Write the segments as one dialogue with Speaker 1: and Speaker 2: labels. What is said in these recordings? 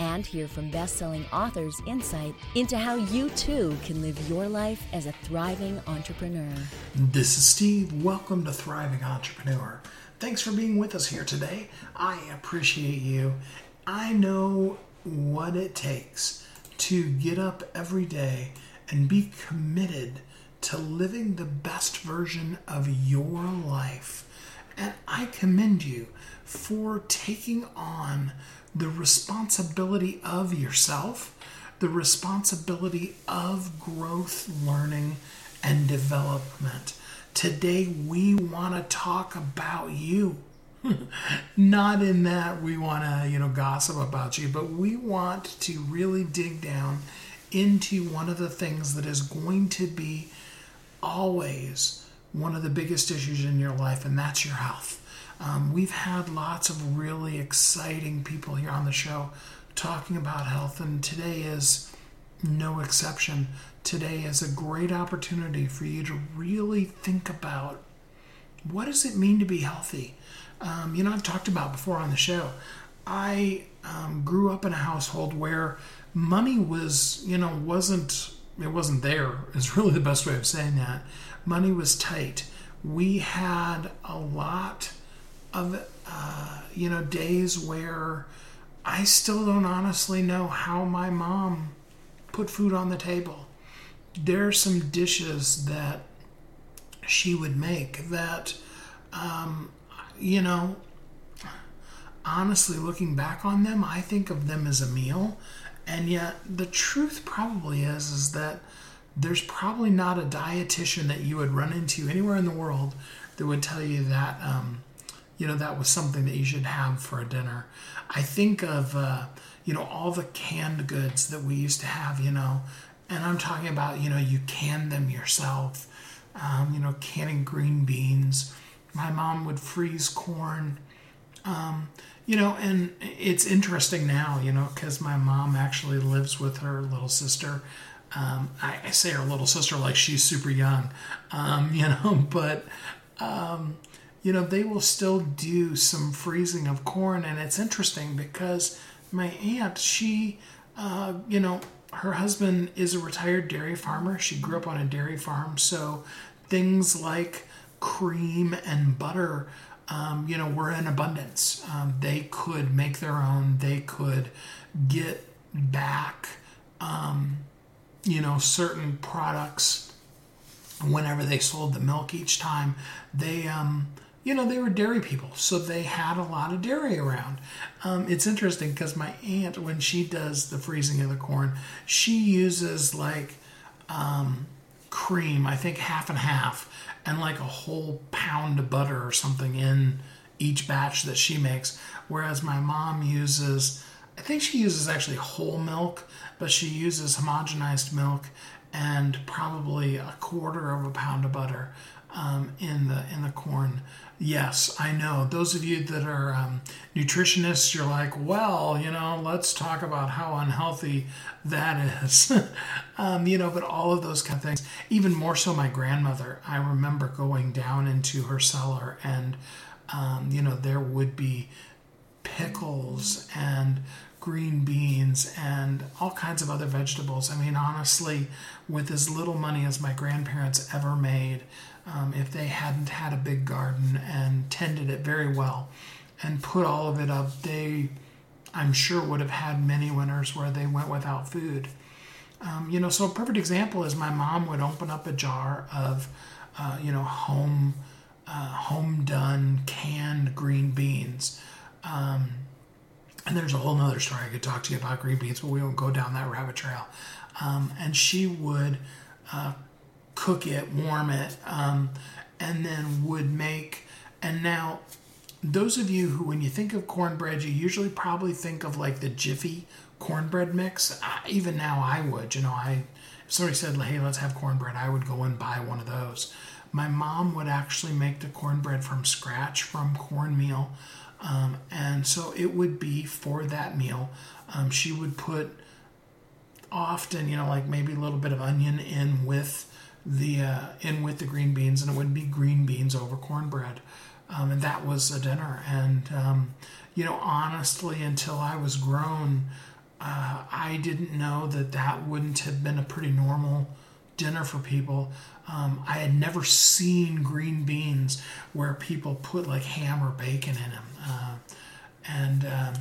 Speaker 1: And hear from best selling authors insight into how you too can live your life as a thriving entrepreneur.
Speaker 2: This is Steve. Welcome to Thriving Entrepreneur. Thanks for being with us here today. I appreciate you I know what it takes to get up every day and be committed to living the best version of your life. And I commend you for taking on the responsibility of yourself, the responsibility of growth, learning, and development. Today, we want to talk about you. Not in that we want to, you know, gossip about you, but we want to really dig down into one of the things that is going to be always one of the biggest issues in your life, and that's your health. Um, we've had lots of really exciting people here on the show talking about health, and today is no exception. Today is a great opportunity for you to really think about what does it mean to be healthy? Um, you know, I've talked about before on the show. I um, grew up in a household where money was, you know, wasn't it wasn't there. Is really the best way of saying that. Money was tight. We had a lot of, uh, you know, days where I still don't honestly know how my mom put food on the table. There are some dishes that she would make that um, you know, honestly, looking back on them, I think of them as a meal. And yet, the truth probably is is that there's probably not a dietitian that you would run into anywhere in the world that would tell you that, um, you know, that was something that you should have for a dinner. I think of, uh, you know, all the canned goods that we used to have, you know, and I'm talking about, you know, you can them yourself, um, you know, canning green beans my mom would freeze corn. Um, you know, and it's interesting now, you know, because my mom actually lives with her little sister. Um, I, I, say her little sister like she's super young, um, you know, but, um, you know, they will still do some freezing of corn. And it's interesting because my aunt, she, uh, you know, her husband is a retired dairy farmer. She grew up on a dairy farm. So things like, cream and butter, um, you know, were in abundance. Um, they could make their own. They could get back, um, you know, certain products whenever they sold the milk each time. They, um, you know, they were dairy people, so they had a lot of dairy around. Um, it's interesting because my aunt, when she does the freezing of the corn, she uses like um, cream, I think half and half, and like a whole pound of butter or something in each batch that she makes. Whereas my mom uses, I think she uses actually whole milk, but she uses homogenized milk and probably a quarter of a pound of butter um, in the in the corn. Yes, I know. Those of you that are um, nutritionists, you're like, well, you know, let's talk about how unhealthy that is. um, you know, but all of those kind of things. Even more so, my grandmother. I remember going down into her cellar, and um, you know, there would be pickles and green beans and all kinds of other vegetables. I mean, honestly, with as little money as my grandparents ever made, um, if they hadn't had a big garden and tended it very well and put all of it up, they, I'm sure, would have had many winters where they went without food. Um, you know, so a perfect example is my mom would open up a jar of, uh, you know, home, uh, home done canned green beans. Um, and there's a whole nother story I could talk to you about green beans, but we won't go down that rabbit trail. Um, and she would uh, cook it, warm it, um, and then would make. And now, those of you who, when you think of cornbread, you usually probably think of like the Jiffy cornbread mix. I, even now, I would. You know, I if somebody said, "Hey, let's have cornbread," I would go and buy one of those. My mom would actually make the cornbread from scratch from cornmeal, um, and so it would be for that meal. Um, she would put often, you know, like maybe a little bit of onion in with the uh, in with the green beans, and it would be green beans over cornbread, um, and that was a dinner. And um, you know, honestly, until I was grown, uh, I didn't know that that wouldn't have been a pretty normal dinner for people. Um, I had never seen green beans where people put like ham or bacon in them, uh, and um,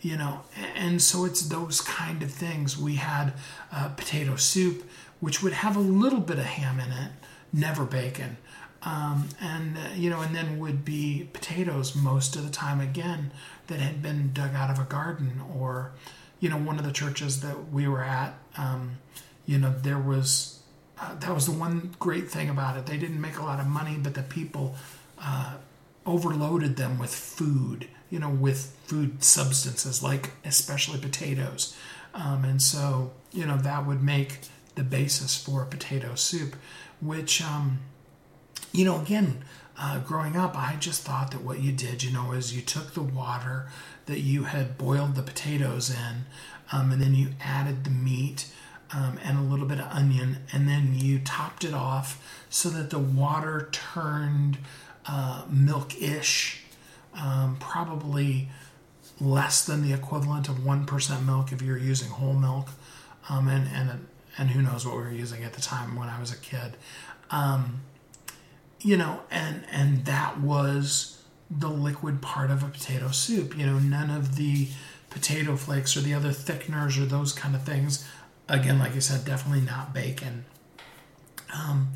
Speaker 2: you know, and so it's those kind of things. We had uh, potato soup, which would have a little bit of ham in it, never bacon. Um, and uh, you know, and then would be potatoes most of the time again that had been dug out of a garden, or you know, one of the churches that we were at, um, you know, there was uh, that was the one great thing about it. They didn't make a lot of money, but the people uh, overloaded them with food, you know, with food substances like especially potatoes, um, and so you know that would make the basis for potato soup, which, um, you know, again, uh, growing up, I just thought that what you did, you know, is you took the water that you had boiled the potatoes in, um, and then you added the meat um, and a little bit of onion, and then you topped it off so that the water turned uh, milk-ish, um, probably less than the equivalent of 1% milk if you're using whole milk, um, and, and and who knows what we were using at the time when I was a kid. Um, you know, and and that was the liquid part of a potato soup. You know, none of the potato flakes or the other thickeners or those kind of things. Again, like I said, definitely not bacon. Um,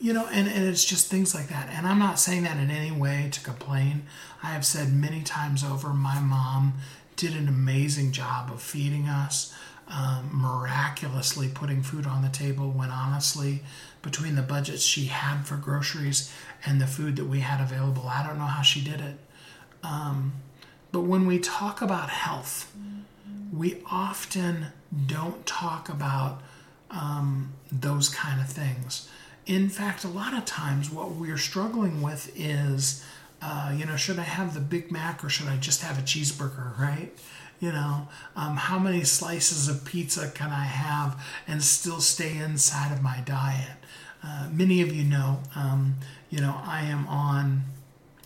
Speaker 2: you know, and, and it's just things like that. And I'm not saying that in any way to complain. I have said many times over, my mom did an amazing job of feeding us um, miraculously putting food on the table when honestly, between the budgets she had for groceries and the food that we had available, I don't know how she did it. Um, but when we talk about health, we often don't talk about um, those kind of things. In fact, a lot of times what we're struggling with is, uh, you know, should I have the Big Mac or should I just have a cheeseburger, right? You know, um, how many slices of pizza can I have and still stay inside of my diet? Uh, many of you know, um, you know, I am on,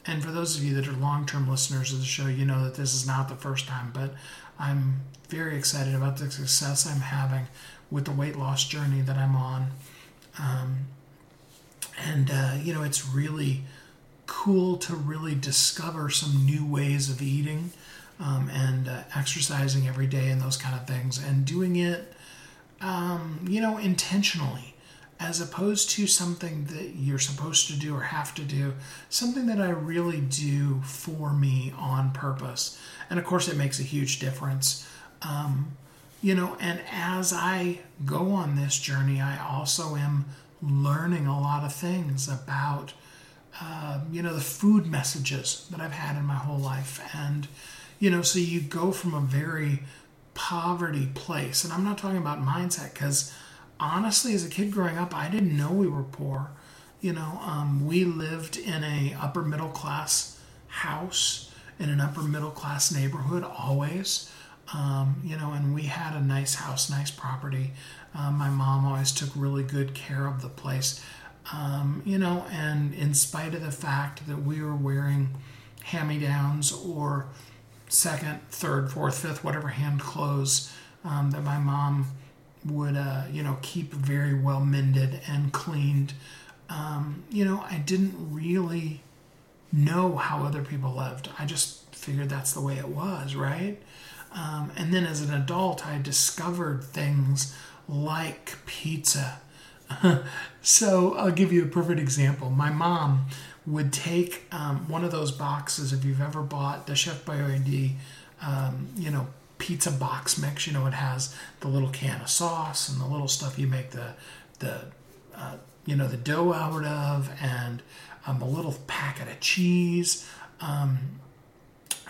Speaker 2: and for those of you that are long term listeners of the show, you know that this is not the first time, but I'm very excited about the success I'm having with the weight loss journey that I'm on. Um, and, uh, you know, it's really cool to really discover some new ways of eating um, and uh, exercising every day and those kind of things, and doing it, um, you know, intentionally, as opposed to something that you're supposed to do or have to do, something that I really do for me on purpose. And of course, it makes a huge difference. Um, you know, and as I go on this journey, I also am learning a lot of things about, uh, you know, the food messages that I've had in my whole life. And, you know, so you go from a very poverty place, and I'm not talking about mindset because honestly, as a kid growing up, I didn't know we were poor. You know, um, we lived in a upper middle class house in an upper middle class neighborhood always. Um, you know, and we had a nice house, nice property. Um, my mom always took really good care of the place. Um, you know, and in spite of the fact that we were wearing hand me downs or second, third, fourth, fifth, whatever hand clothes um, that my mom would, uh, you know, keep very well mended and cleaned. Um, you know, I didn't really know how other people lived. I just figured that's the way it was, right? Um, and then as an adult, I discovered things like pizza. so I'll give you a perfect example. My mom would take um, one of those boxes if you've ever bought the Chef Boyardee, um, you know, pizza box mix. You know, it has the little can of sauce and the little stuff you make the the uh, you know the dough out of, and um, a little packet of cheese. Um,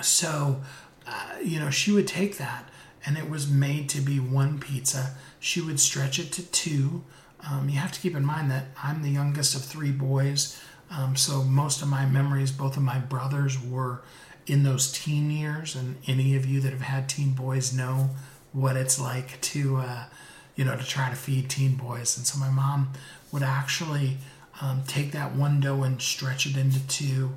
Speaker 2: so, uh, you know, she would take that and it was made to be one pizza. She would stretch it to two. Um, you have to keep in mind that I'm the youngest of three boys, um, so most of my memories, both of my brothers were in those teen years, and any of you that have had teen boys know what it's like to, uh, you know, to try to feed teen boys. And so my mom would actually um, take that one dough and stretch it into two.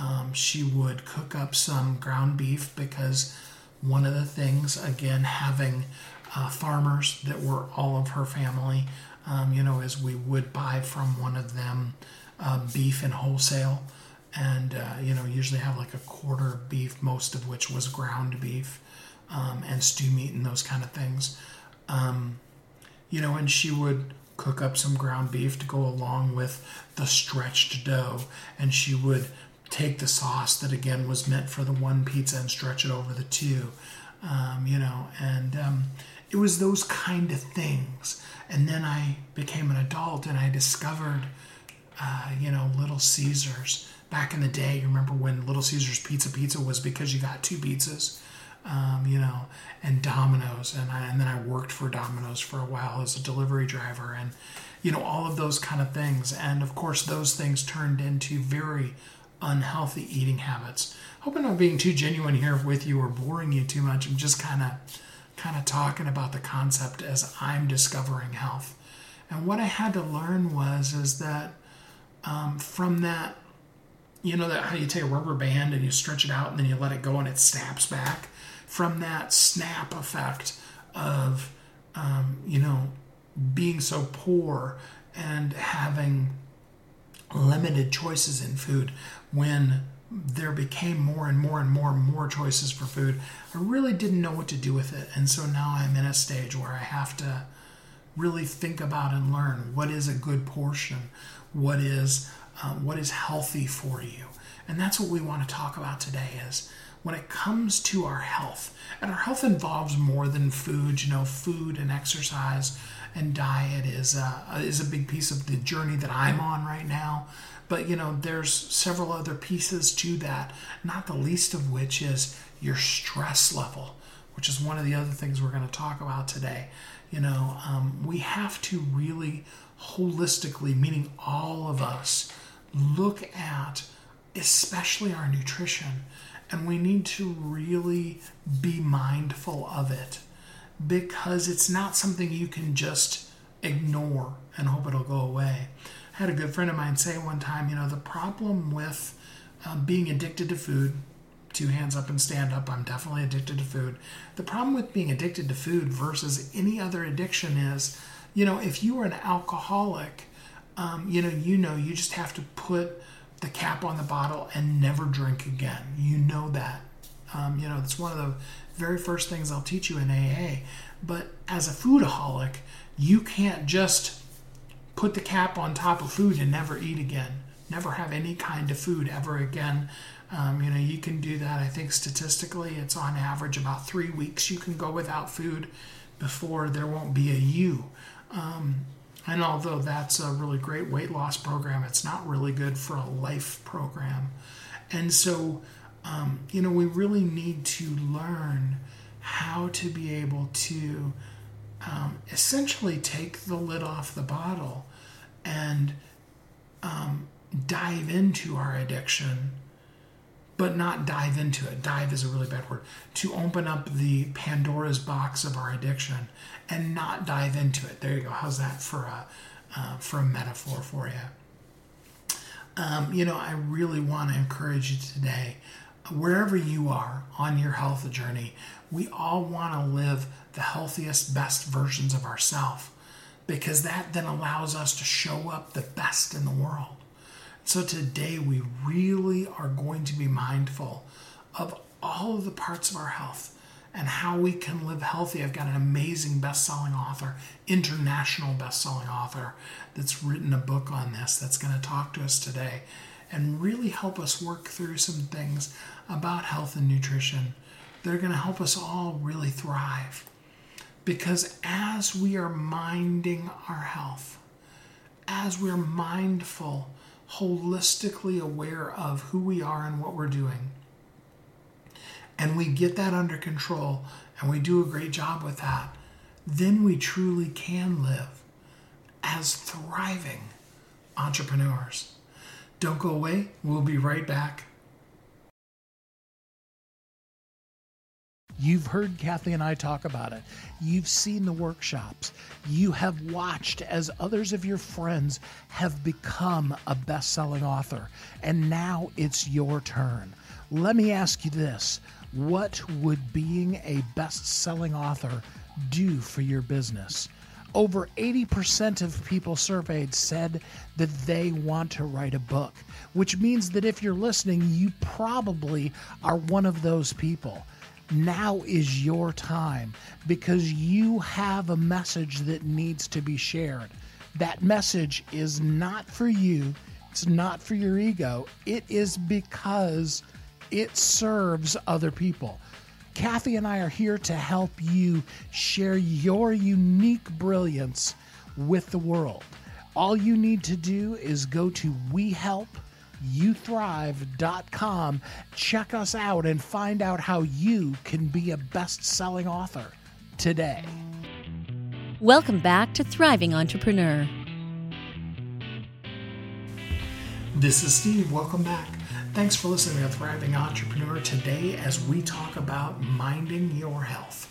Speaker 2: Um, she would cook up some ground beef because one of the things, again, having uh, farmers that were all of her family, um, you know, is we would buy from one of them uh, beef in wholesale and uh, you know usually have like a quarter beef most of which was ground beef um, and stew meat and those kind of things. Um, you know and she would cook up some ground beef to go along with the stretched dough and she would take the sauce that again was meant for the one pizza and stretch it over the two um, you know and um, it was those kind of things. And then i became an adult and i discovered uh, you know little caesars back in the day you remember when little caesars pizza pizza was because you got two pizzas um, you know and domino's. And, I, and then i worked for domino's for a while as a delivery driver and you know all of those kind of things. And of course those things turned into very unhealthy eating habits. Hope i'm being too genuine here with you or boring you too much. I'm just kind of kind of talking about the concept as i'm discovering health. And what i had to learn was is that um, from that you know that how you take a rubber band and you stretch it out and then you let it go and it snaps back? From that snap effect of um, you know being so poor and having limited choices in food when there became more and more and more and more choices for food i really didn't know what to do with it. And so now i'm in a stage where i have to really think about and learn what is a good portion what is um, what is healthy for you. And that's what we want to talk about today is when it comes to our health and our health involves more than food you know food and exercise and diet is a, is a big piece of the journey that i'm on right now. But you know there's several other pieces to that not the least of which is your stress level which is one of the other things we're going to talk about today. You know um, we have to really holistically meaning all of us look at especially our nutrition and we need to really be mindful of it because it's not something you can just ignore and hope it'll go away. I had a good friend of mine say one time, you know, the problem with um, being addicted to food, two hands up and stand up, I'm definitely addicted to food. The problem with being addicted to food versus any other addiction is, you know, if you are an alcoholic, um, you know, you know, you just have to put the cap on the bottle and never drink again. You know that. Um, you know, it's one of the very first things I'll teach you in AA. But as a foodaholic, you can't just put the cap on top of food and never eat again. Never have any kind of food ever again. Um, you know, you can do that. I think statistically, it's on average about three weeks you can go without food before there won't be a you. Um, and although that's a really great weight loss program, it's not really good for a life program. And so, um, you know, we really need to learn how to be able to um, essentially take the lid off the bottle and um, dive into our addiction but not dive into it. Dive is a really bad word. To open up the Pandora's box of our addiction and not dive into it. There you go. How's that for a uh, for a metaphor for you? Um, you know, I really want to encourage you today, wherever you are on your health journey, we all want to live the healthiest, best versions of ourselves because that then allows us to show up the best in the world. So today we really are going to be mindful of all of the parts of our health and how we can live healthy. I've got an amazing best-selling author, international best-selling author that's written a book on this that's going to talk to us today and really help us work through some things about health and nutrition that are going to help us all really thrive. Because as we are minding our health, as we're mindful holistically aware of who we are and what we're doing. And we get that under control and we do a great job with that, then we truly can live as thriving entrepreneurs. Don't go away. We'll be right back. You've heard Kathy and I talk about it. You've seen the workshops. You have watched as others of your friends have become a best selling author. And now it's your turn. Let me ask you this What would being a best selling author do for your business? Over 80% of people surveyed said that they want to write a book, which means that if you're listening, you probably are one of those people now is your time because you have a message that needs to be shared. That message is not for you, it's not for your ego, it is because it serves other people. Kathy and I are here to help you share your unique brilliance with the world. All you need to do is go to We Help youthrive.com. Check us out and find out how you can be a best selling author today.
Speaker 1: Welcome back to Thriving Entrepreneur.
Speaker 2: This is Steve. Welcome back. Thanks for listening to Thriving Entrepreneur today as we talk about minding your health.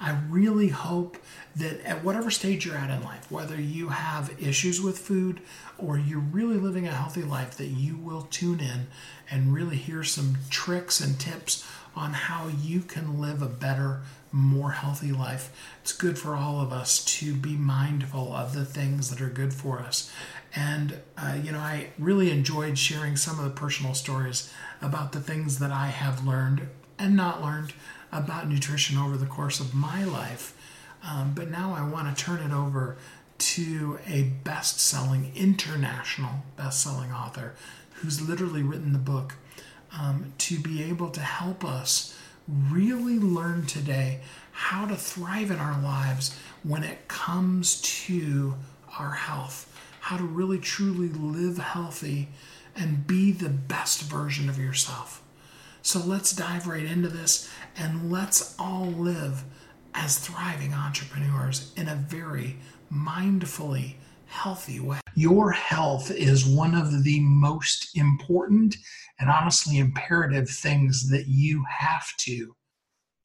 Speaker 2: I really hope that at whatever stage you're at in life, whether you have issues with food or you're really living a healthy life, that you will tune in and really hear some tricks and tips on how you can live a better, more healthy life. It's good for all of us to be mindful of the things that are good for us. And, uh, you know, I really enjoyed sharing some of the personal stories about the things that I have learned and not learned about nutrition over the course of my life. Um, but now I want to turn it over to a best selling, international best selling author who's literally written the book um, to be able to help us really learn today how to thrive in our lives when it comes to our health, how to really truly live healthy and be the best version of yourself. So let's dive right into this and let's all live as thriving entrepreneurs in a very mindfully healthy way. Your health is one of the most important and honestly imperative things that you have to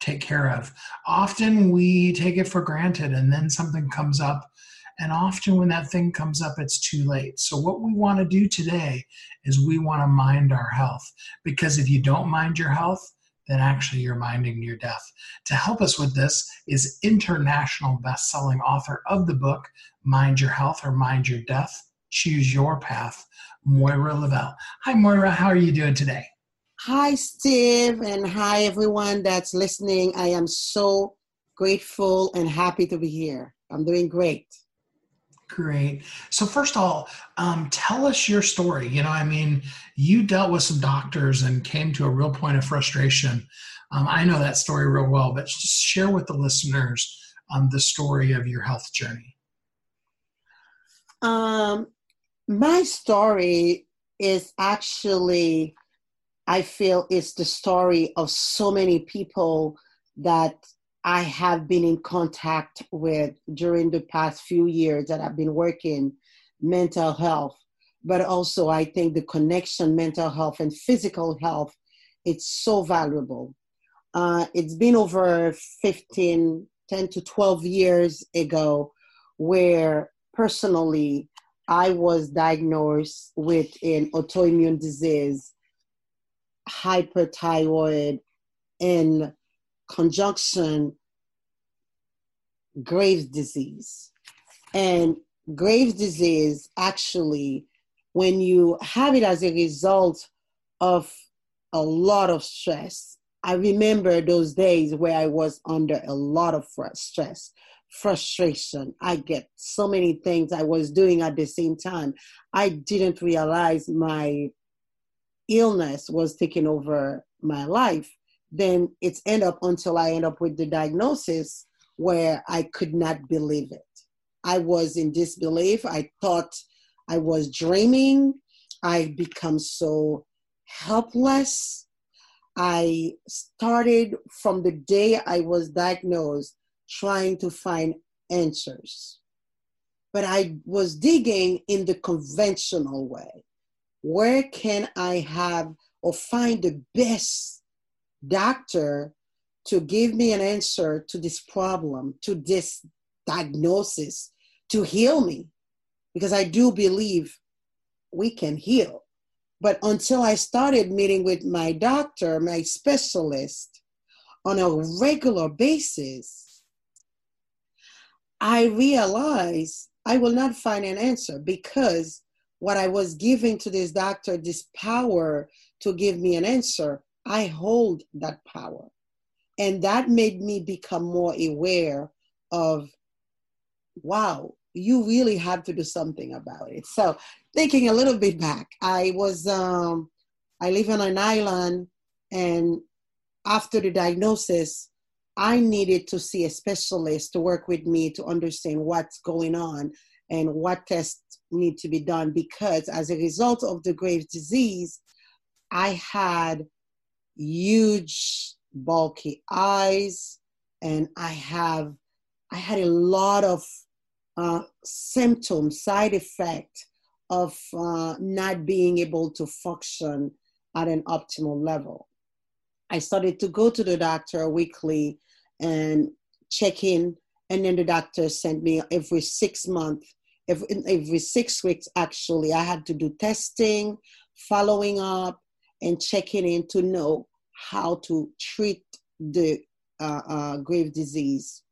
Speaker 2: take care of. Often we take it for granted and then something comes up and often when that thing comes up, it's too late. So, what we want to do today is we want to mind our health. Because if you don't mind your health, then actually you're minding your death. To help us with this is international best-selling author of the book Mind Your Health or Mind Your Death, Choose Your Path, Moira Leveille. Hi Moira, how are you doing today?
Speaker 3: Hi Steve and hi everyone that's listening. I am so grateful and happy to be here. I'm doing great.
Speaker 2: Great. So first of all, um, tell us your story. You know, I mean, you dealt with some doctors and came to a real point of frustration. Um, I know that story real well, but just share with the listeners um, the story of your health journey.
Speaker 3: Um, my story is actually, I feel, it's the story of so many people that I have been in contact with during the past few years that I've been working mental health, but also I think the connection mental health and physical health it's so valuable. Uh, it's been over 15, 10 to 12 years ago where personally I was diagnosed with an autoimmune disease, hyperthyroid, and conjunction Graves' disease. And Graves' disease actually, when you have it as a result of a lot of stress, I remember those days where I was under a lot of stress, frustration. I get so many things I was doing at the same time. I didn't realize my illness was taking over my life then it's end up until I end up with the diagnosis where I could not believe it. I was in disbelief. I thought I was dreaming. I become so helpless. I started from the day I was diagnosed trying to find answers. But I was digging in the conventional way. Where can I have or find the best doctor to give me an answer to this problem, to this diagnosis, to heal me? Because I do believe we can heal. But until I started meeting with my doctor, my specialist, on a regular basis, I realized I will not find an answer because what I was giving to this doctor, this power to give me an answer, I hold that power. And that made me become more aware of, wow, you really have to do something about it. So thinking a little bit back, I was um, I live on an island, and after the diagnosis, I needed to see a specialist to work with me to understand what's going on and what tests need to be done because as a result of the Graves' disease, I had huge bulky eyes and I have I had a lot of uh, symptoms, side effect of uh, not being able to function at an optimal level. I started to go to the doctor weekly and check in, and then the doctor sent me every six months, every, every six weeks actually. I had to do testing, following up, and checking in to know how to treat the uh, uh, grave disease.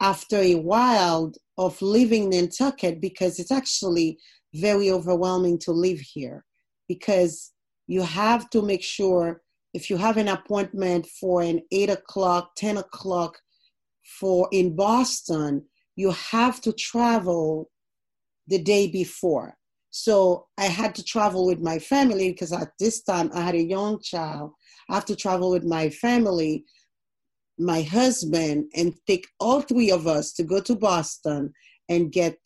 Speaker 3: After a while of living in Nantucket, because it's actually very overwhelming to live here because you have to make sure if you have an appointment for an 8 o'clock 10 o'clock for in boston you have to travel the day before so i had to travel with my family because at this time i had a young child i have to travel with my family my husband and take all three of us to go to boston and get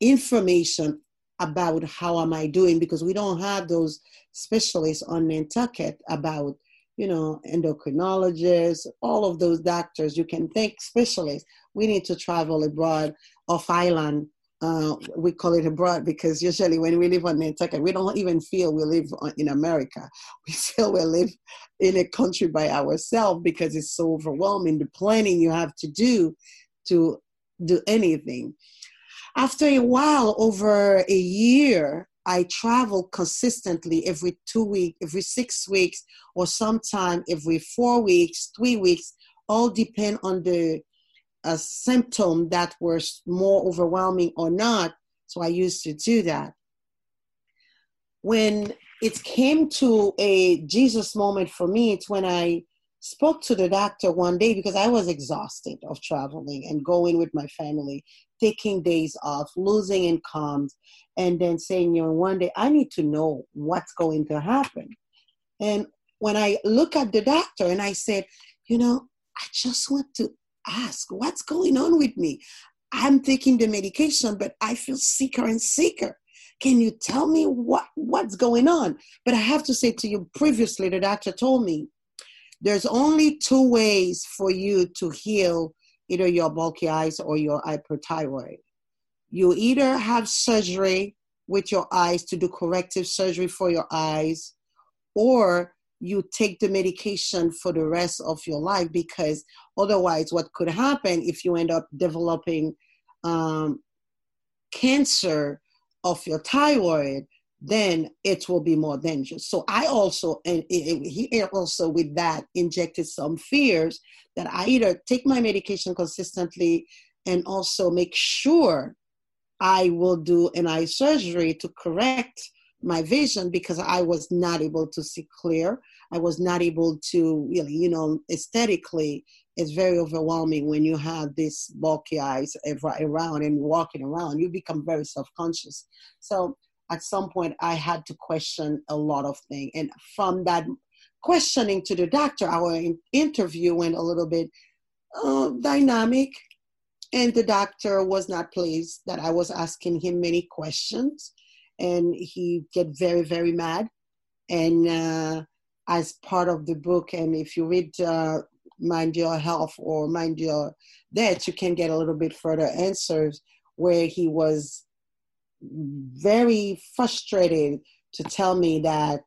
Speaker 3: information about how am I doing because we don't have those specialists on Nantucket about you know endocrinologists, all of those doctors. You can think specialists. We need to travel abroad off island. Uh, we call it abroad because usually when we live on Nantucket, we don't even feel we live in America. We feel we live in a country by ourselves because it's so overwhelming. The planning you have to do to do anything. After a while, over a year, I travel consistently every two weeks, every six weeks, or sometime every four weeks, three weeks, all depend on the uh, symptom that was more overwhelming or not. So I used to do that. When it came to a Jesus moment for me, it's when I spoke to the doctor one day because I was exhausted of traveling and going with my family, taking days off, losing incomes, and then saying, you know, one day I need to know what's going to happen. And when I look at the doctor and I said, you know, I just want to ask what's going on with me. I'm taking the medication, but I feel sicker and sicker. Can you tell me what, what's going on? But I have to say to you, previously, the doctor told me there's only two ways for you to heal either your bulky eyes or your hyperthyroid. You either have surgery with your eyes to do corrective surgery for your eyes, or you take the medication for the rest of your life because otherwise, what could happen if you end up developing um, cancer of your thyroid? then it will be more dangerous. So I also, and he also with that injected some fears that I either take my medication consistently and also make sure I will do an eye surgery to correct my vision because I was not able to see clear. I was not able to really, you know, aesthetically, it's very overwhelming when you have these bulky eyes around and walking around. You become very self conscious. So at some point I had to question a lot of things. And from that questioning to the doctor, our interview went a little bit uh, dynamic. And the doctor was not pleased that I was asking him many questions. And he get very, very mad. And uh, as part of the book. And if you read uh, Mind Your Health or Mind Your Death, you can get a little bit further answers where he was very frustrated to tell me that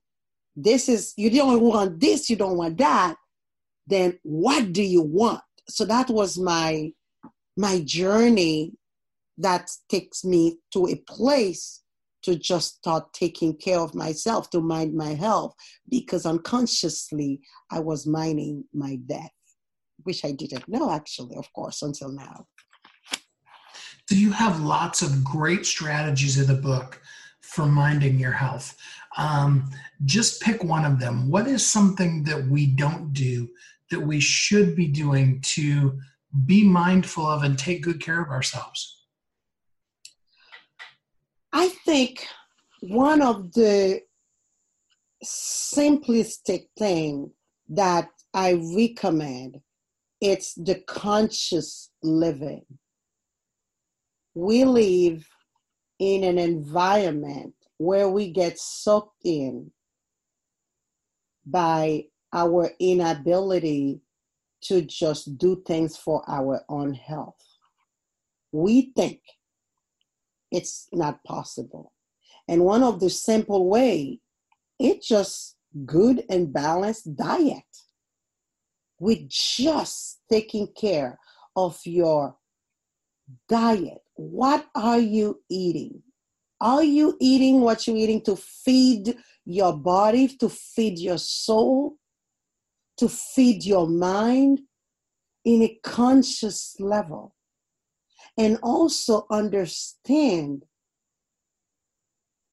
Speaker 3: this is, you don't want this, you don't want that. Then what do you want? So that was my my journey that takes me to a place to just start taking care of myself, to mind my health, because unconsciously I was minding my death, which I didn't know actually, of course, until now.
Speaker 2: So you have lots of great strategies in the book for minding your health. Um, just pick one of them. What is something that we don't do that we should be doing to be mindful of and take good care of ourselves?
Speaker 3: I think one of the simplistic thing that I recommend it's the conscious living. We live in an environment where we get sucked in by our inability to just do things for our own health. We think it's not possible. And one of the simple way, it's just good and balanced diet with just taking care of your diet. What are you eating? Are you eating what you're eating to feed your body, to feed your soul, to feed your mind in a conscious level? And also understand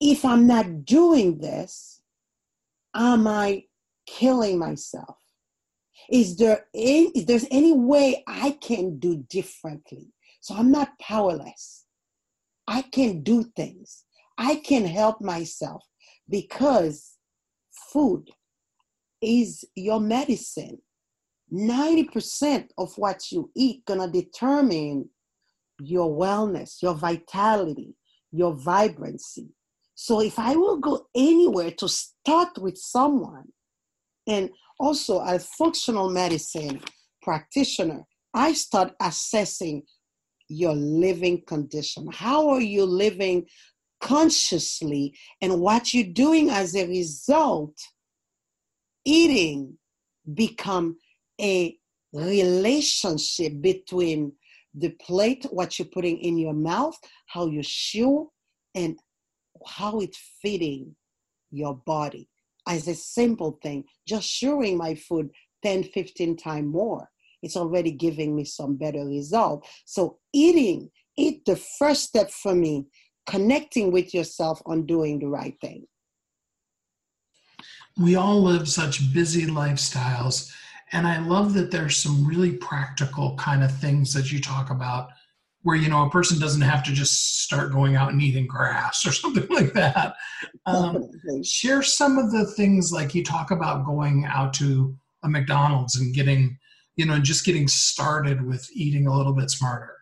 Speaker 3: if I'm not doing this, am I killing myself? Is there any, is there any way I can do differently? So I'm not powerless. I can do things. I can help myself because food is your medicine. 90% of what you eat gonna determine your wellness, your vitality, your vibrancy. So if I will go anywhere to start with someone, and also a functional medicine practitioner, I start assessing your living condition. How are you living consciously and what you're doing as a result? Eating become a relationship between the plate, what you're putting in your mouth, how you chew, and how it's feeding your body. As a simple thing, just chewing my food 10, 15 times more, it's already giving me some better result. So eating, eat the first step for me, connecting with yourself on doing the right thing.
Speaker 2: We all live such busy lifestyles and I love that there's some really practical kind of things that you talk about where, you know, a person doesn't have to just start going out and eating grass or something like that. Um, share some of the things like you talk about going out to a McDonald's and getting, you know, just getting started with eating a little bit smarter.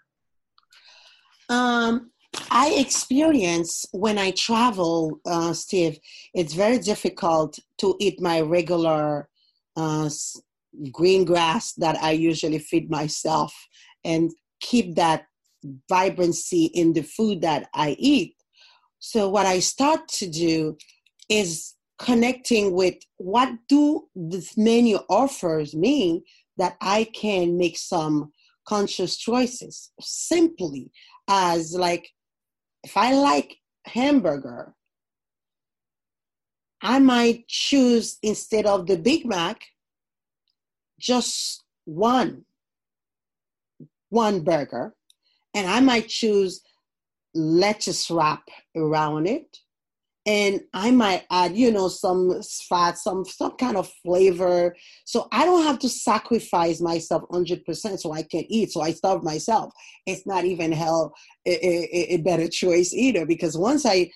Speaker 3: Um, I experience when I travel, uh, Steve, it's very difficult to eat my regular uh, green grass that I usually feed myself and keep that vibrancy in the food that I eat. So what I start to do is connecting with what do this menu offers me that I can make some conscious choices simply as like if I like hamburger I might choose instead of the Big Mac just one one burger. And i might choose lettuce wrap around it. And i might add you know some fat some some kind of flavor. So i don't have to sacrifice myself 100% so i can eat so i starve myself. It's not even hell a, a, a better choice either because once i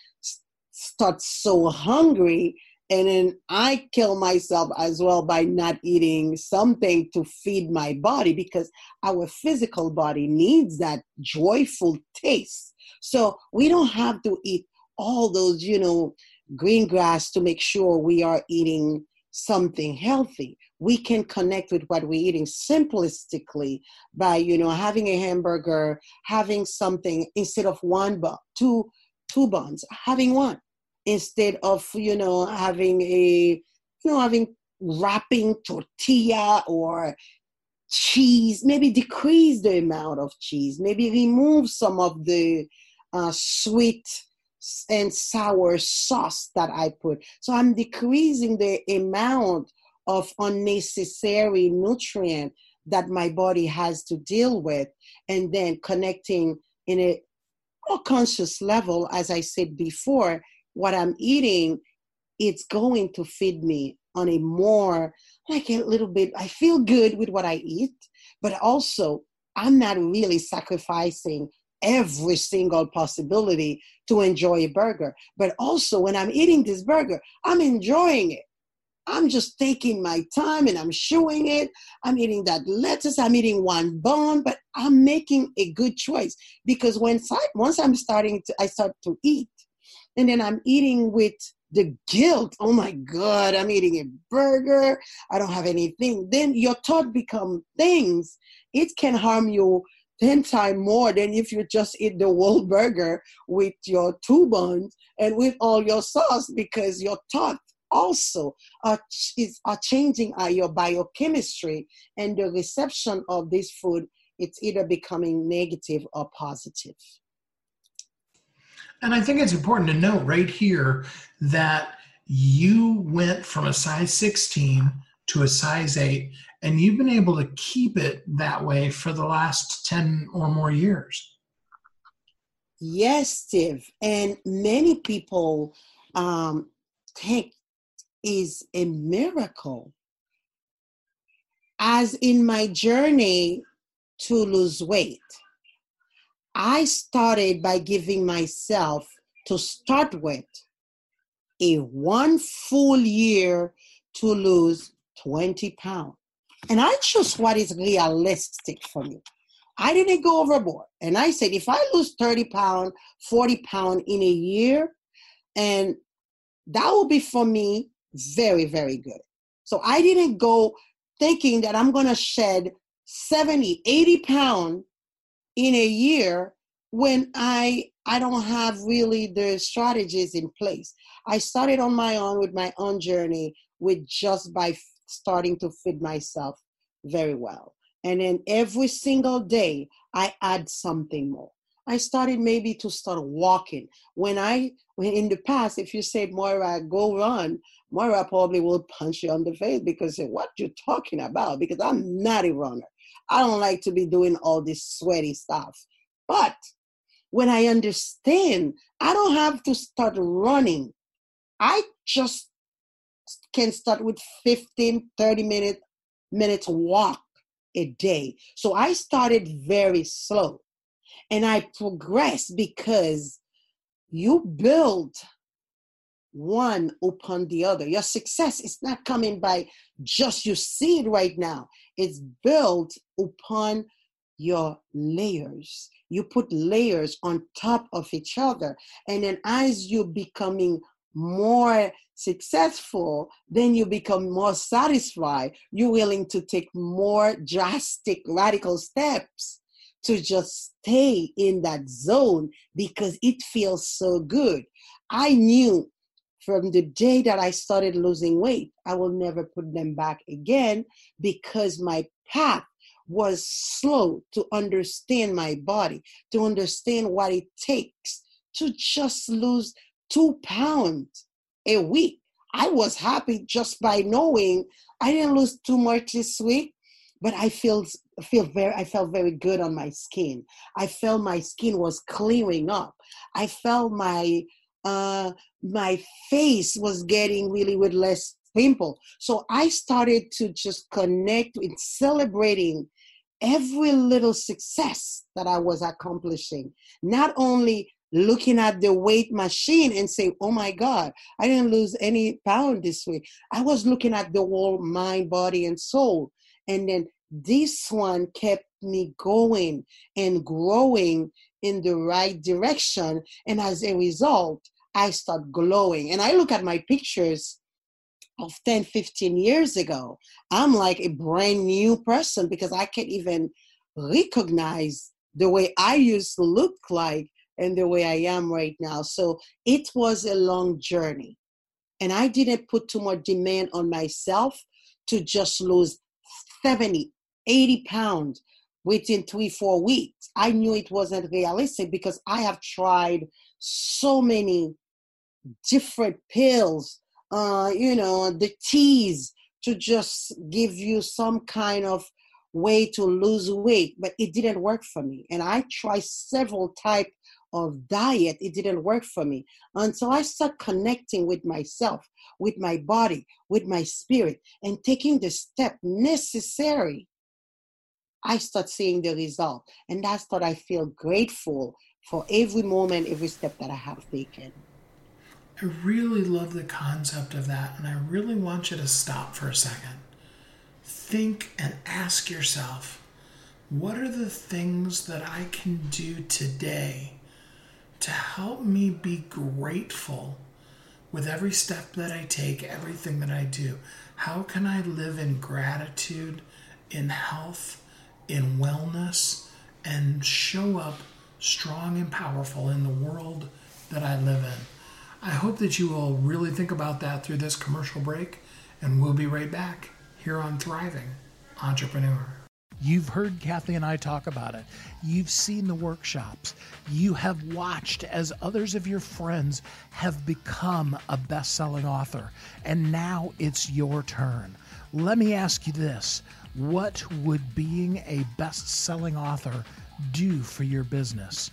Speaker 3: start so hungry and then I kill myself as well by not eating something to feed my body because our physical body needs that joyful taste. So we don't have to eat all those, you know, green grass to make sure we are eating something healthy. We can connect with what we're eating simplistically by, you know, having a hamburger, having something instead of one bun, two, two buns, having one instead of, you know, having a, you know, having wrapping tortilla or cheese, maybe decrease the amount of cheese, maybe remove some of the uh, sweet and sour sauce that I put. So I'm decreasing the amount of unnecessary nutrient that my body has to deal with, and then connecting in a more conscious level, as I said before, what I'm eating, it's going to feed me on a more like a little bit, I feel good with what I eat, but also I'm not really sacrificing every single possibility to enjoy a burger. But also, when I'm eating this burger, I'm enjoying it. I'm just taking my time and I'm chewing it. I'm eating that lettuce. I'm eating one bone, but I'm making a good choice because I, once I'm starting to, I start to eat, and then I'm eating with the guilt. Oh my god i'm eating a burger. I don't have anything. Then your thought become things. It can harm you 10 times more than if you just eat the whole burger with your two buns and with all your sauce because your thought also are, is, are changing your biochemistry and the reception of this food it's either becoming negative or positive
Speaker 2: and I think it's important to note right here that you went from a size 16 to a size 8, and you've been able to keep it that way for the last 10 or more years.
Speaker 3: Yes, Steve. And many people um, think is a miracle. As in my journey to lose weight, I started by giving myself to start with a one full year to lose 20 pounds. And I chose what is realistic for me. I didn't go overboard. And I said, if I lose 30 pounds, 40 pounds in a year, and that will be for me very, very good. So I didn't go thinking that I'm going to shed 70, 80 pounds in a year when I I don't have really the strategies in place. I started on my own with my own journey with just by starting to feed myself very well. And then every single day I add something more. I started maybe to start walking. When I when in the past, if you said Moira, go run, Moira probably will punch you on the face because what you talking about? Because I'm not a runner. I don't like to be doing all this sweaty stuff. But when I understand, I don't have to start running. I just can start with 15, 30 minute, minutes walk a day. So I started very slow and I progressed because you build one upon the other. Your success is not coming by just you see it right now. It's built upon your layers. You put layers on top of each other. And then as you're becoming more successful, then you become more satisfied. You're willing to take more drastic, radical steps to just stay in that zone because it feels so good. I knew from the day that I started losing weight, I will never put them back again because my path was slow to understand my body, to understand what it takes to just lose two pounds a week. I was happy just by knowing I didn't lose too much this week, but I feel feel very I felt very good on my skin. I felt my skin was clearing up. I felt my uh my face was getting really with less pimple. So I started to just connect with celebrating every little success that I was accomplishing, not only looking at the weight machine and say, oh my God, I didn't lose any pound this week. I was looking at the whole mind, body, and soul. And then this one kept me going and growing in the right direction. And as a result, I start glowing. And I look at my pictures of 10, 15 years ago. I'm like a brand new person because I can't even recognize the way I used to look like and the way I am right now. So it was a long journey. And I didn't put too much demand on myself to just lose 70, 80 pounds within three, four weeks. I knew it wasn't realistic because I have tried so many different pills, uh, you know, the teas to just give you some kind of way to lose weight, but it didn't work for me. And I tried several type of diet, it didn't work for me. Until I start connecting with myself, with my body, with my spirit, and taking the step necessary, I start seeing the result. And that's what I feel grateful for every moment, every step that I have taken.
Speaker 2: I really love the concept of that, and I really want you to stop for a second. Think and ask yourself what are the things that I can do today to help me be grateful with every step that I take, everything that I do? How can I live in gratitude, in health, in wellness, and show up strong and powerful in the world that I live in? I hope that you will really think about that through this commercial break, and we'll be right back here on Thriving Entrepreneur.
Speaker 4: You've heard Kathy and I talk about it. You've seen the workshops. You have watched as others of your friends have become a best selling author. And now it's your turn. Let me ask you this What would being a best selling author do for your business?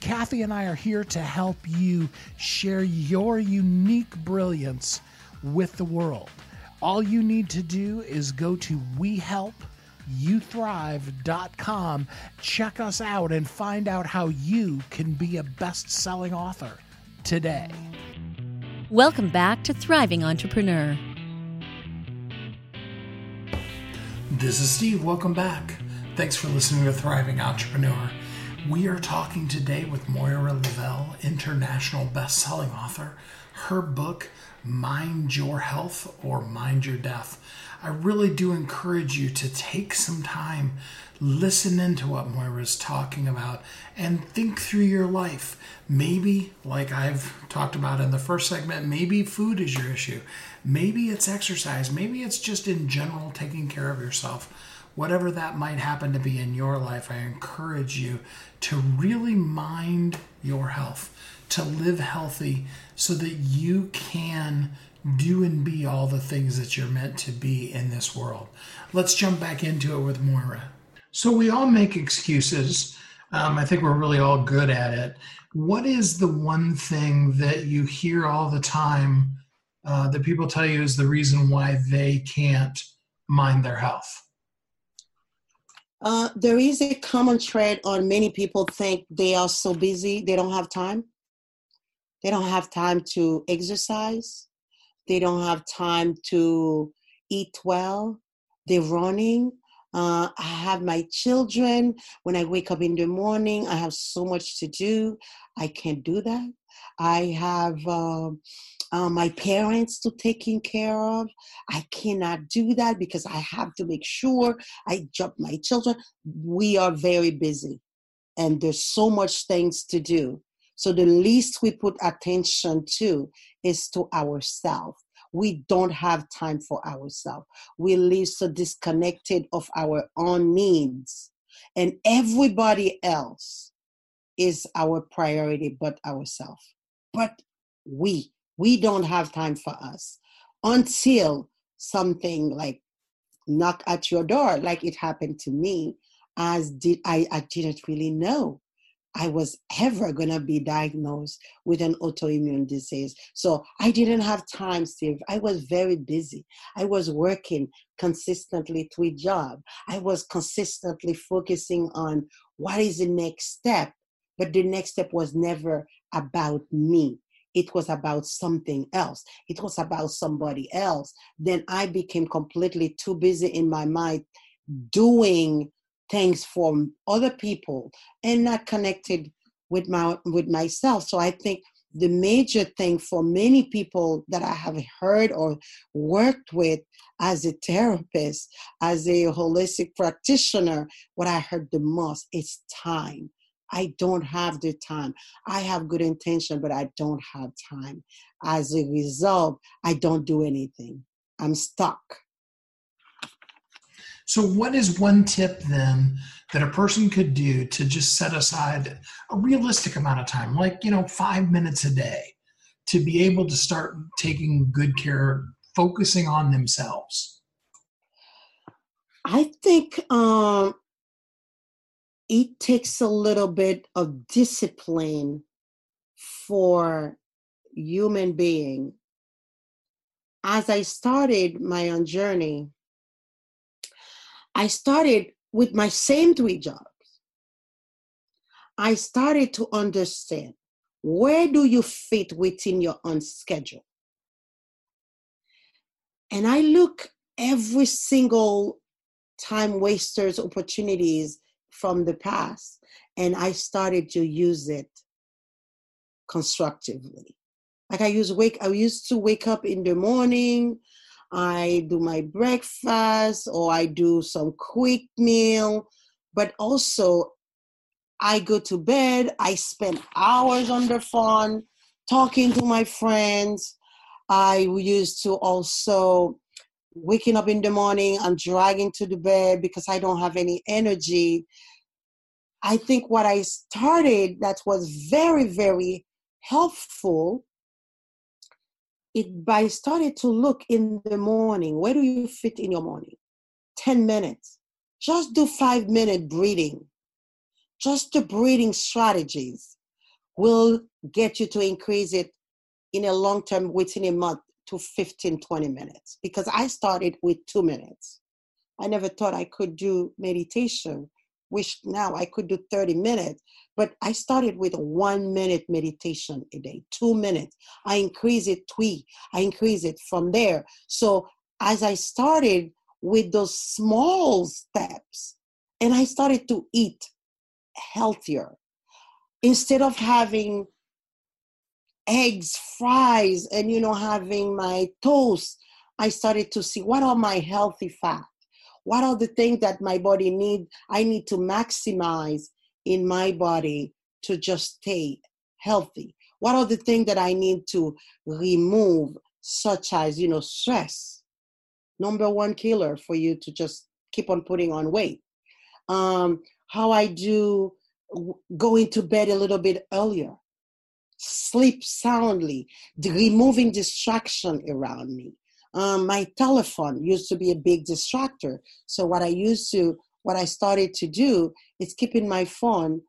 Speaker 4: Kathy and I are here to help you share your unique brilliance with the world. All you need to do is go to WeHelpYouThrive.com, check us out, and find out how you can be a best selling author today.
Speaker 1: Welcome back to Thriving Entrepreneur.
Speaker 2: This is Steve. Welcome back. Thanks for listening to Thriving Entrepreneur. We are talking today with Moira Leveille, international best-selling author. Her book, Mind Your Health or Mind Your Death. I really do encourage you to take some time, listen into what Moira is talking about, and think through your life. Maybe, like I've talked about in the first segment, maybe food is your issue. Maybe it's exercise. Maybe it's just in general taking care of yourself whatever that might happen to be in your life, I encourage you to really mind your health, to live healthy so that you can do and be all the things that you're meant to be in this world. Let's jump back into it with Moira. So, we all make excuses. Um, I think we're really all good at it. What is the one thing that you hear all the time uh, that people tell you is the reason why they can't mind their health?
Speaker 3: Uh, there is a common thread on many people think they are so busy they don't have time. They don't have time to exercise. They don't have time to eat well. They're running. Uh, I have my children. When I wake up in the morning, I have so much to do. I can't do that. I have uh, uh, my parents to taking care of. I cannot do that because I have to make sure I drop my children. We are very busy and there's so much things to do. So the least we put attention to is to ourselves. We don't have time for ourselves. We live so disconnected of our own needs. And everybody else is our priority but ourselves. But we we don't have time for us until something like knock at your door like it happened to me as did I, I didn't really know I was ever to be diagnosed with an autoimmune disease. So I didn't have time, Steve. I was very busy. I was working consistently three jobs. I was consistently focusing on what is the next step. But the next step was never about me. It was about something else. It was about somebody else. Then I became completely too busy in my mind doing things for other people and not connected with my with myself so i think the major thing for many people that i have heard or worked with as a therapist as a holistic practitioner what i heard the most is time i don't have the time. I have good intention but i don't have time. As a result i don't do anything. I'm stuck.
Speaker 2: So, what is one tip then that a person could do to just set aside a realistic amount of time, like, you know, five minutes a day, to be able to start taking good care, focusing on themselves?
Speaker 3: I think um, it takes a little bit of discipline for human being. As I started my own journey, I started with my same three jobs. I started to understand where do you fit within your own schedule? And I look every single time wasters opportunities from the past and I started to use it constructively. Like I used wake I used to wake up in the morning, I do my breakfast or I do some quick meal, but also I go to bed, I spend hours on the phone talking to my friends. I used to also waking up in the morning and dragging to the bed because I don't have any energy. I think what I started that was very, very helpful it by started to look in the morning. Where do you fit in your morning? 10 minutes. Just do five minute breathing. Just the breathing strategies will get you to increase it in a long term within a month to 15 20 minutes because i started with two minutes i never thought i could do meditation which now i could do 30 minutes but I started with a one minute meditation a day, two minutes. I increase it three. I increase it from there. So as I started with those small steps, and I started to eat healthier instead of having eggs, fries, and you know, having my toast, I started to see what are my healthy fats? What are the things that my body need? I need to maximize in my body to just stay healthy? What are the things that I need to remove, such as, you know, stress? Number one killer for you to just keep on putting on weight. Um, how I do going to bed a little bit earlier, sleep soundly, removing distraction around me. Um, my telephone used to be a big distractor. So what I used to what I started to do is keeping my phone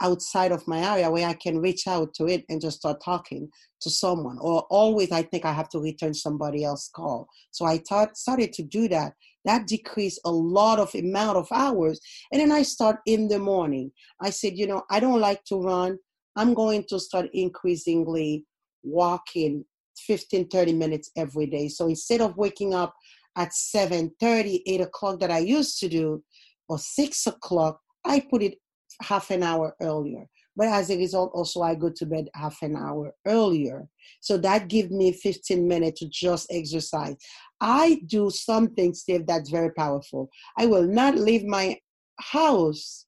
Speaker 3: outside of my area where I can reach out to it and just start talking to someone. Or always, I think I have to return somebody else's call. So I thought, started to do that. That decreased a lot of amount of hours. And then I start in the morning. I said, you know, I don't like to run. I'm going to start increasingly walking 15, 30 minutes every day. So instead of waking up at 7 30, 8 o'clock that I used to do, or six o'clock, I put it half an hour earlier. But as a result, also I go to bed half an hour earlier. So that gives me 15 minutes to just exercise. I do something, Steve, that's very powerful. I will not leave my house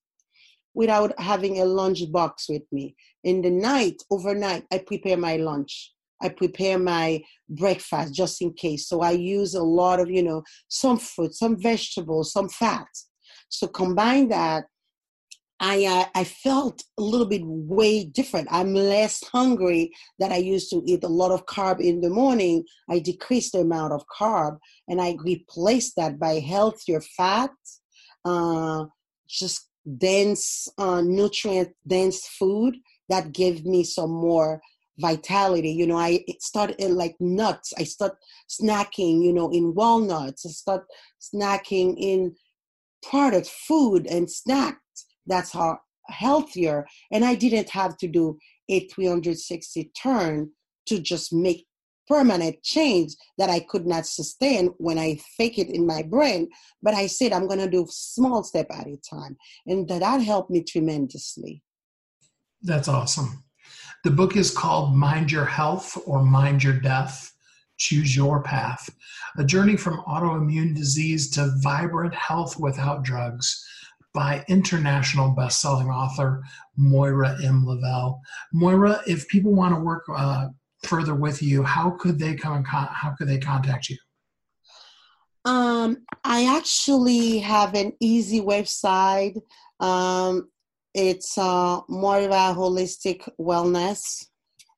Speaker 3: without having a lunch box with me. In the night, overnight, I prepare my lunch. I prepare my breakfast just in case. So I use a lot of, you know, some fruit, some vegetables, some fats. So combine that, I uh, I felt a little bit way different. I'm less hungry that I used to eat a lot of carb in the morning. I decreased the amount of carb and I replaced that by healthier fat, uh, just dense, uh, nutrient dense food that gave me some more vitality. You know, I started like nuts. I start snacking, you know, in walnuts. I start snacking in product food and snacks that's are healthier. And I didn't have to do a 360 turn to just make permanent change that I could not sustain when I fake it in my brain. But I said I'm gonna do small step at a time. And that, that helped me tremendously.
Speaker 2: That's awesome. The book is called Mind Your Health or Mind Your Death. Choose Your Path. A journey from autoimmune disease to vibrant health without drugs by international best-selling author Moira M. Leveille. Moira, if people want to work uh, further with you, how could they come and con- how could they contact you?
Speaker 3: Um, I actually have an easy website. Um, it's uh, Moira Holistic Wellness.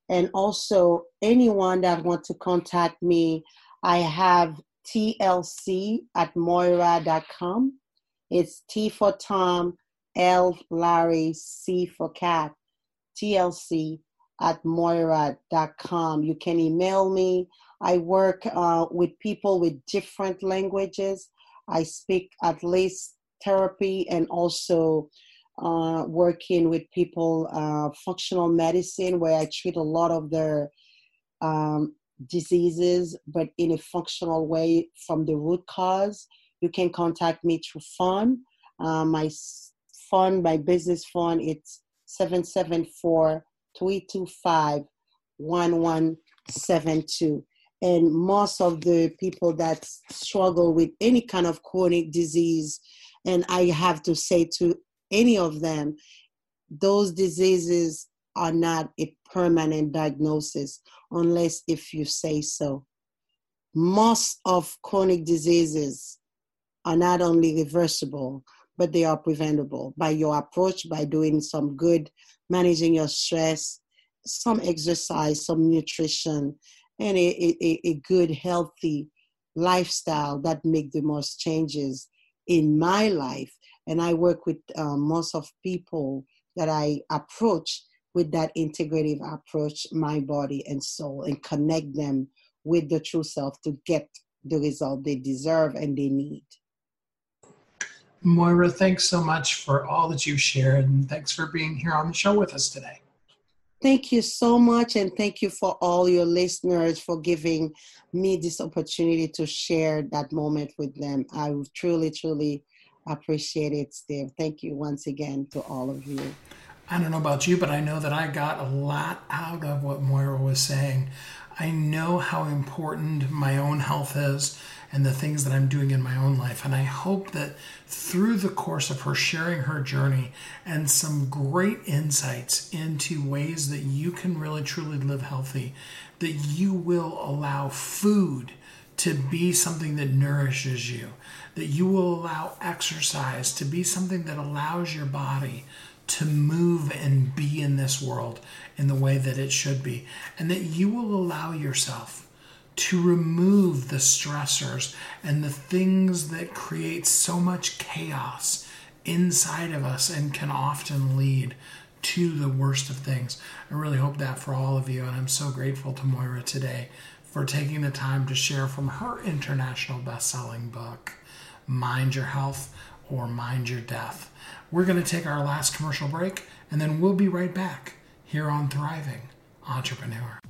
Speaker 3: And also, anyone that wants to contact me, I have TLC at Moira.com. It's T for Tom, L Larry, C for cat, TLC at Moira.com. You can email me. I work uh, with people with different languages. I speak at least therapy and also uh, working with people, uh, functional medicine, where I treat a lot of their um, diseases, but in a functional way from the root cause. You can contact me through phone. Uh, my phone, my business phone, it's 774 325 1172. And most of the people that struggle with any kind of chronic disease, and I have to say to any of them, those diseases are not a permanent diagnosis unless if you say so. Most of chronic diseases are not only reversible, but they are preventable by your approach, by doing some good managing your stress, some exercise, some nutrition, and a, a, a good, healthy lifestyle that make the most changes in my life and I work with um, most of people that I approach with that integrative approach, my body and soul, and connect them with the true self to get the result they deserve and they need.
Speaker 2: Moira, thanks so much for all that you've shared, and thanks for being here on the show with us today.
Speaker 3: Thank you so much, and thank you for all your listeners for giving me this opportunity to share that moment with them. I truly, truly appreciate it, Steve. Thank you once again to all of you.
Speaker 2: I don't know about you, but I know that I got a lot out of what Moira was saying. I know how important my own health is and the things that I'm doing in my own life. And I hope that through the course of her sharing her journey and some great insights into ways that you can really truly live healthy, that you will allow food to be something that nourishes you, that you will allow exercise to be something that allows your body to move and be in this world in the way that it should be, and that you will allow yourself to remove the stressors and the things that create so much chaos inside of us and can often lead to the worst of things. I really hope that for all of you, and I'm so grateful to Moira today for taking the time to share from her international best-selling book, Mind Your Health or Mind Your Death. We're going to take our last commercial break and then we'll be right back here on Thriving Entrepreneur.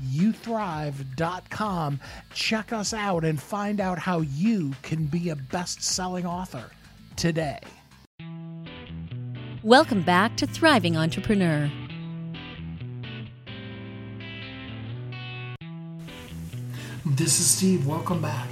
Speaker 4: youthrive.com. Check us out and find out how you can be a best selling author today.
Speaker 1: Welcome back to Thriving Entrepreneur.
Speaker 2: This is Steve. Welcome back.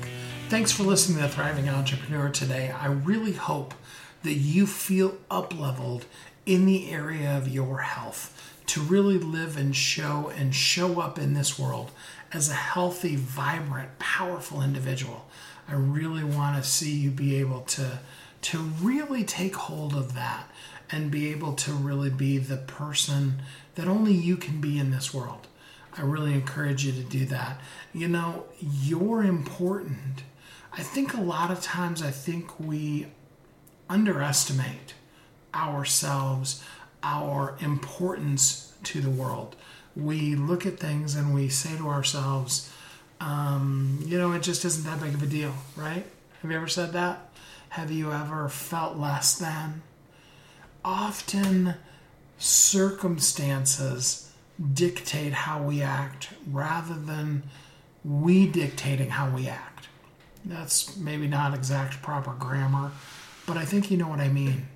Speaker 2: Thanks for listening to Thriving Entrepreneur today. I really hope that you feel up leveled in the area of your health to really live and show and show up in this world as a healthy, vibrant, powerful individual. I really want to see you be able to to really take hold of that and be able to really be the person that only you can be in this world. I really encourage you to do that. You know, you're important. I think a lot of times I think we underestimate ourselves, our importance to the world. We look at things and we say to ourselves, um, you know, it just isn't that big of a deal, right? Have you ever said that? Have you ever felt less than? Often circumstances dictate how we act rather than we dictating how we act. That's maybe not exact proper grammar, but I think you know what I mean.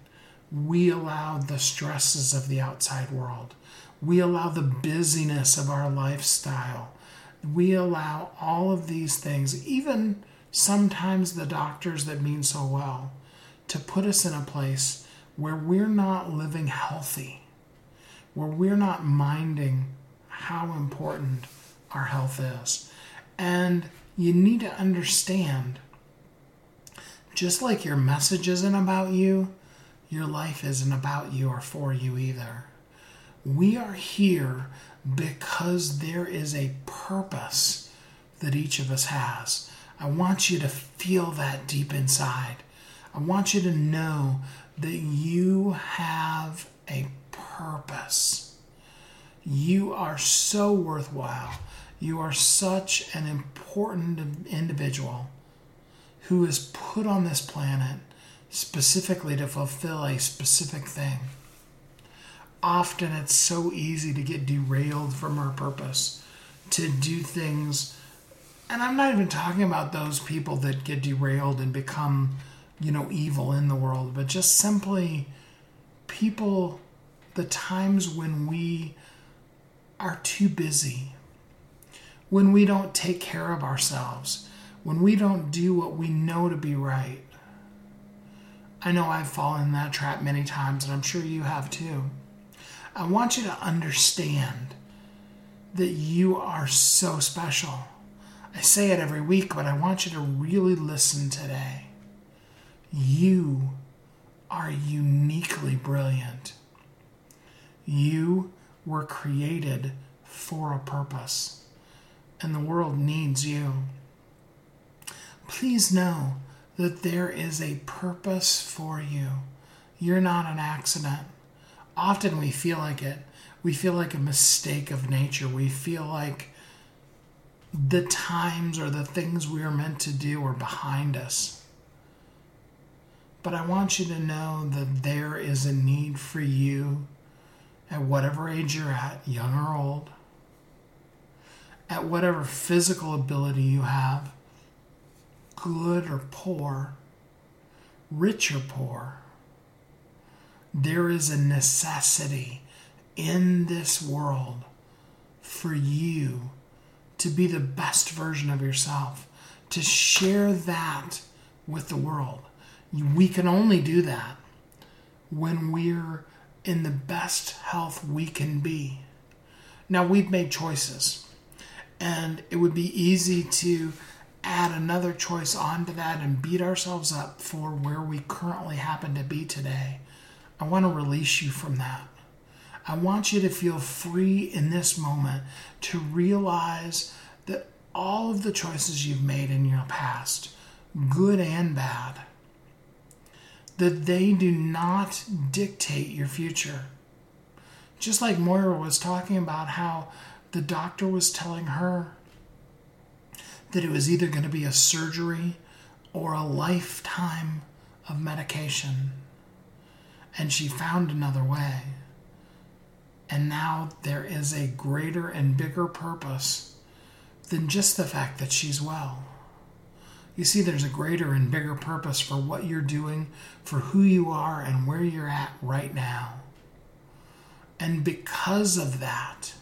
Speaker 2: We allow the stresses of the outside world, we allow the busyness of our lifestyle, we allow all of these things, even sometimes the doctors that mean so well, to put us in a place where we're not living healthy, where we're not minding how important our health is. And you need to understand just like your message isn't about you, your life isn't about you or for you either. We are here because there is a purpose that each of us has. I want you to feel that deep inside. I want you to know that you have a purpose. You are so worthwhile. You are such an important individual who is put on this planet specifically to fulfill a specific thing. Often it's so easy to get derailed from our purpose, to do things. And I'm not even talking about those people that get derailed and become, you know, evil in the world, but just simply people, the times when we are too busy, when we don't take care of ourselves when we don't do what we know to be right. I know I've fallen in that trap many times, and I'm sure you have too. I want you to understand that you are so special. I say it every week, but I want you to really listen today. You are uniquely brilliant. You were created for a purpose, and the world needs you please know that there is a purpose for you. You're not an accident. Often we feel like it. We feel like a mistake of nature. We feel like the times or the things we are meant to do are behind us. But I want you to know that there is a need for you at whatever age you're at, young or old, at whatever physical ability you have good or poor, rich or poor, there is a necessity in this world for you to be the best version of yourself, to share that with the world. We can only do that when we're in the best health we can be. Now, we've made choices, and it would be easy to add another choice onto that and beat ourselves up for where we currently happen to be today. I want to release you from that. I want you to feel free in this moment to realize that all of the choices you've made in your past, good and bad, that they do not dictate your future. Just like Moira was talking about how the doctor was telling her that it was either going to be a surgery or a lifetime of medication. And she found another way. And now there is a greater and bigger purpose than just the fact that she's well. You see, there's a greater and bigger purpose for what you're doing, for who you are, and where you're at right now. And because of that,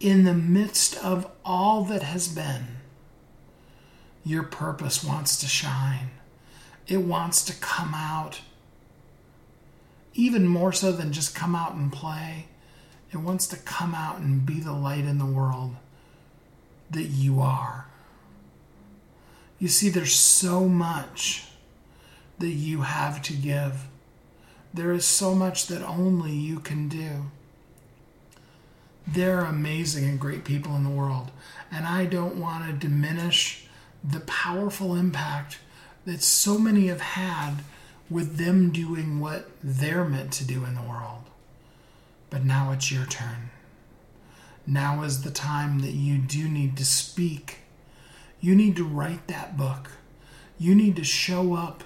Speaker 2: in the midst of all that has been, your purpose wants to shine. It wants to come out. Even more so than just come out and play, it wants to come out and be the light in the world that you are. You see, there's so much that you have to give. There is so much that only you can do. There are amazing and great people in the world, and I don't want to diminish the powerful impact that so many have had with them doing what they're meant to do in the world. But now it's your turn. Now is the time that you do need to speak you need to write that book. You need to show up,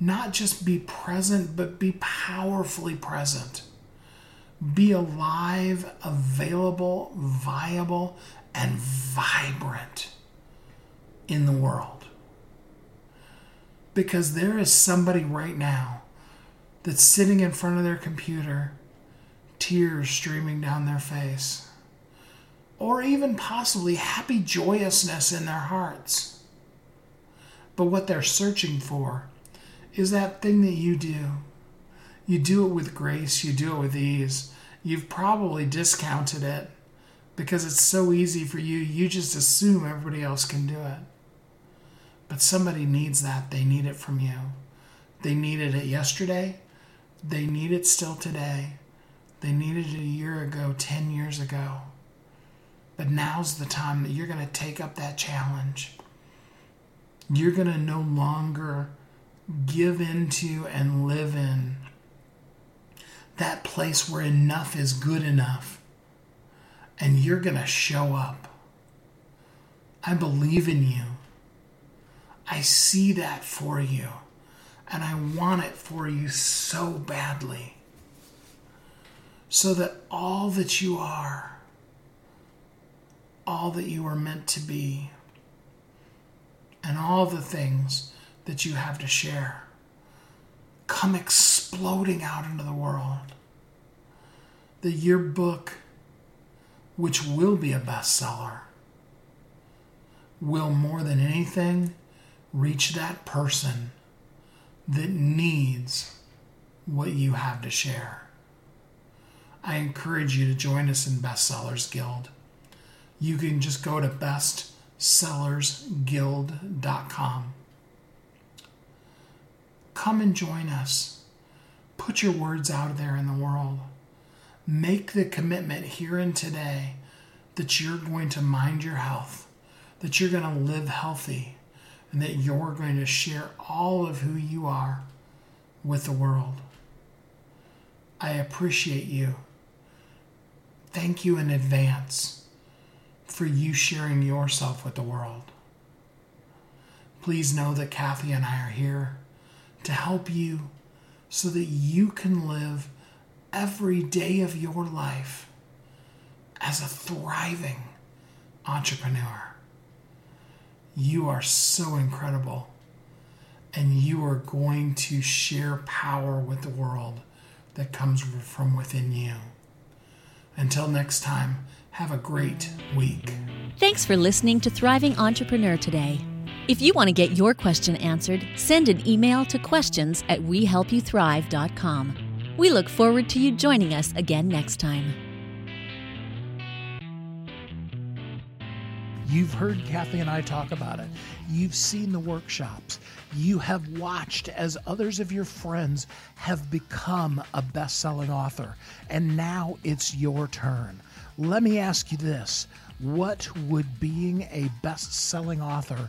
Speaker 2: not just be present, but be powerfully present. Be alive, available, viable, and vibrant in the world. Because there is somebody right now that's sitting in front of their computer, tears streaming down their face or even possibly happy joyousness in their hearts. But what they're searching for is that thing that you do. You do it with grace, you do it with ease. You've probably discounted it because it's so easy for you, you just assume everybody else can do it. But somebody needs that. They need it from you. They needed it yesterday. They need it still today. They needed it a year ago, 10 years ago. But now's the time that you're going to take up that challenge. You're going to no longer give into and live in that place where enough is good enough. And you're going to show up. I believe in you. I see that for you. And I want it for you so badly. So that all that you are all that you are meant to be and all the things that you have to share come exploding out into the world. That your book, which will be a bestseller, will more than anything reach that person that needs what you have to share. I encourage you to join us in Bestsellers Guild you can just go to bestsellersguild.com. Come and join us. Put your words out there in the world. Make the commitment here and today that you're going to mind your health, that you're going to live healthy, and that you're going to share all of who you are with the world. I appreciate you. Thank you in advance for you sharing yourself with the world. Please know that Kathy and I are here to help you so that you can live every day of your life as a thriving entrepreneur. You are so incredible, and you are going to share power with the world that comes from within you. Until next time, have a great week.
Speaker 1: Thanks for listening to Thriving Entrepreneur today. If you want to get your question answered, send an email to questions at wehelpyouthrive.com. We look forward to you joining us again next time.
Speaker 4: You've heard Kathy and I talk about it. You've seen the workshops. You have watched as others of your friends have become a best selling author. And now it's your turn. Let me ask you this What would being a best selling author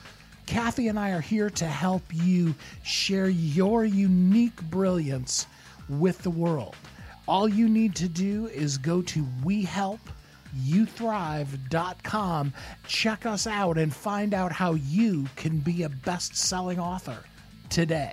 Speaker 2: Kathy and I are here to help you share your unique brilliance with the world. All you need to do is go to WeHelpYouThrive.com, check us out, and find out how you can be a best selling author today.